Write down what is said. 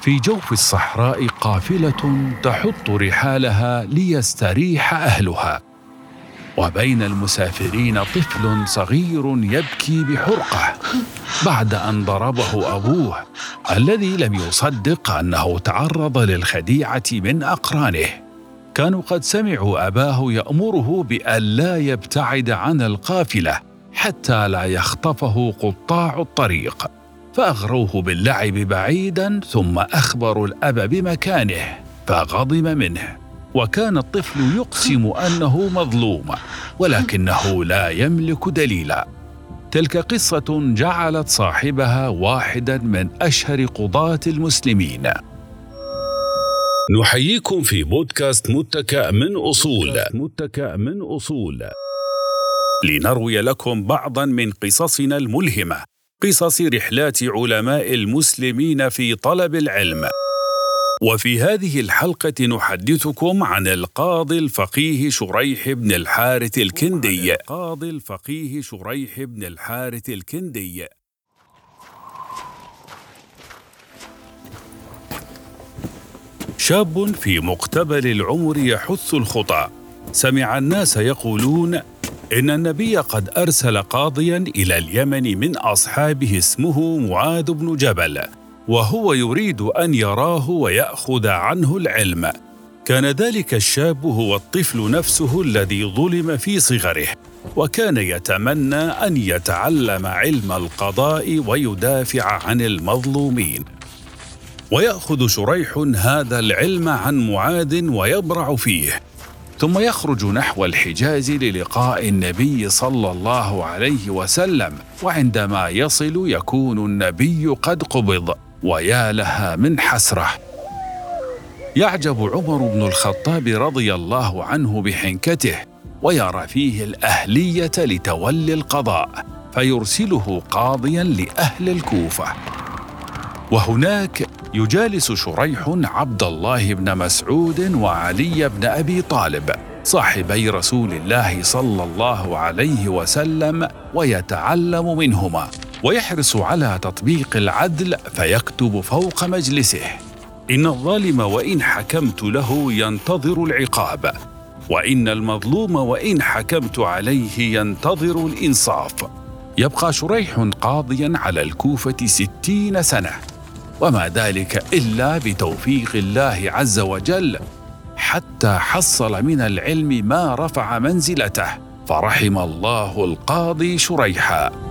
في جوف الصحراء قافلة تحط رحالها ليستريح أهلها وبين المسافرين طفل صغير يبكي بحرقة بعد أن ضربه أبوه الذي لم يصدق أنه تعرض للخديعة من أقرانه. كانوا قد سمعوا أباه يأمره بألا يبتعد عن القافلة حتى لا يخطفه قطاع الطريق. فأغروه باللعب بعيدا ثم اخبروا الأب بمكانه فغضب منه. وكان الطفل يقسم أنه مظلوم ولكنه لا يملك دليلا. تلك قصة جعلت صاحبها واحدا من أشهر قضاة المسلمين. نحييكم في بودكاست متكأ من أصول. متكأ من أصول. لنروي لكم بعضا من قصصنا الملهمة. قصص رحلات علماء المسلمين في طلب العلم. وفي هذه الحلقة نحدثكم عن القاضي الفقيه شريح بن الحارث الكندي. القاضي الفقيه شريح بن الحارث الكندي. شاب في مقتبل العمر يحث الخطى سمع الناس يقولون إن النبي قد أرسل قاضيا إلى اليمن من أصحابه اسمه معاذ بن جبل وهو يريد أن يراه ويأخذ عنه العلم. كان ذلك الشاب هو الطفل نفسه الذي ظلم في صغره وكان يتمنى أن يتعلم علم القضاء ويدافع عن المظلومين. ويأخذ شريح هذا العلم عن معاذ ويبرع فيه. ثم يخرج نحو الحجاز للقاء النبي صلى الله عليه وسلم وعندما يصل يكون النبي قد قبض ويا لها من حسرة. يعجب عمر بن الخطاب رضي الله عنه بحنكته ويرى فيه الأهلية لتولي القضاء فيرسله قاضيا لأهل الكوفة. وهناك يجالس شريح عبد الله بن مسعود وعلي بن أبي طالب صاحبي رسول الله صلى الله عليه وسلم ويتعلم منهما ويحرص على تطبيق العدل فيكتب فوق مجلسه. إن الظالم وإن حكمت له ينتظر العقاب وإن المظلوم وإن حكمت عليه ينتظر الإنصاف. يبقى شريح قاضيا على الكوفة ستين سنة. وما ذلك إلا بتوفيق الله عز وجل حتى حصل من العلم ما رفع منزلته فرحم الله القاضي شريحا.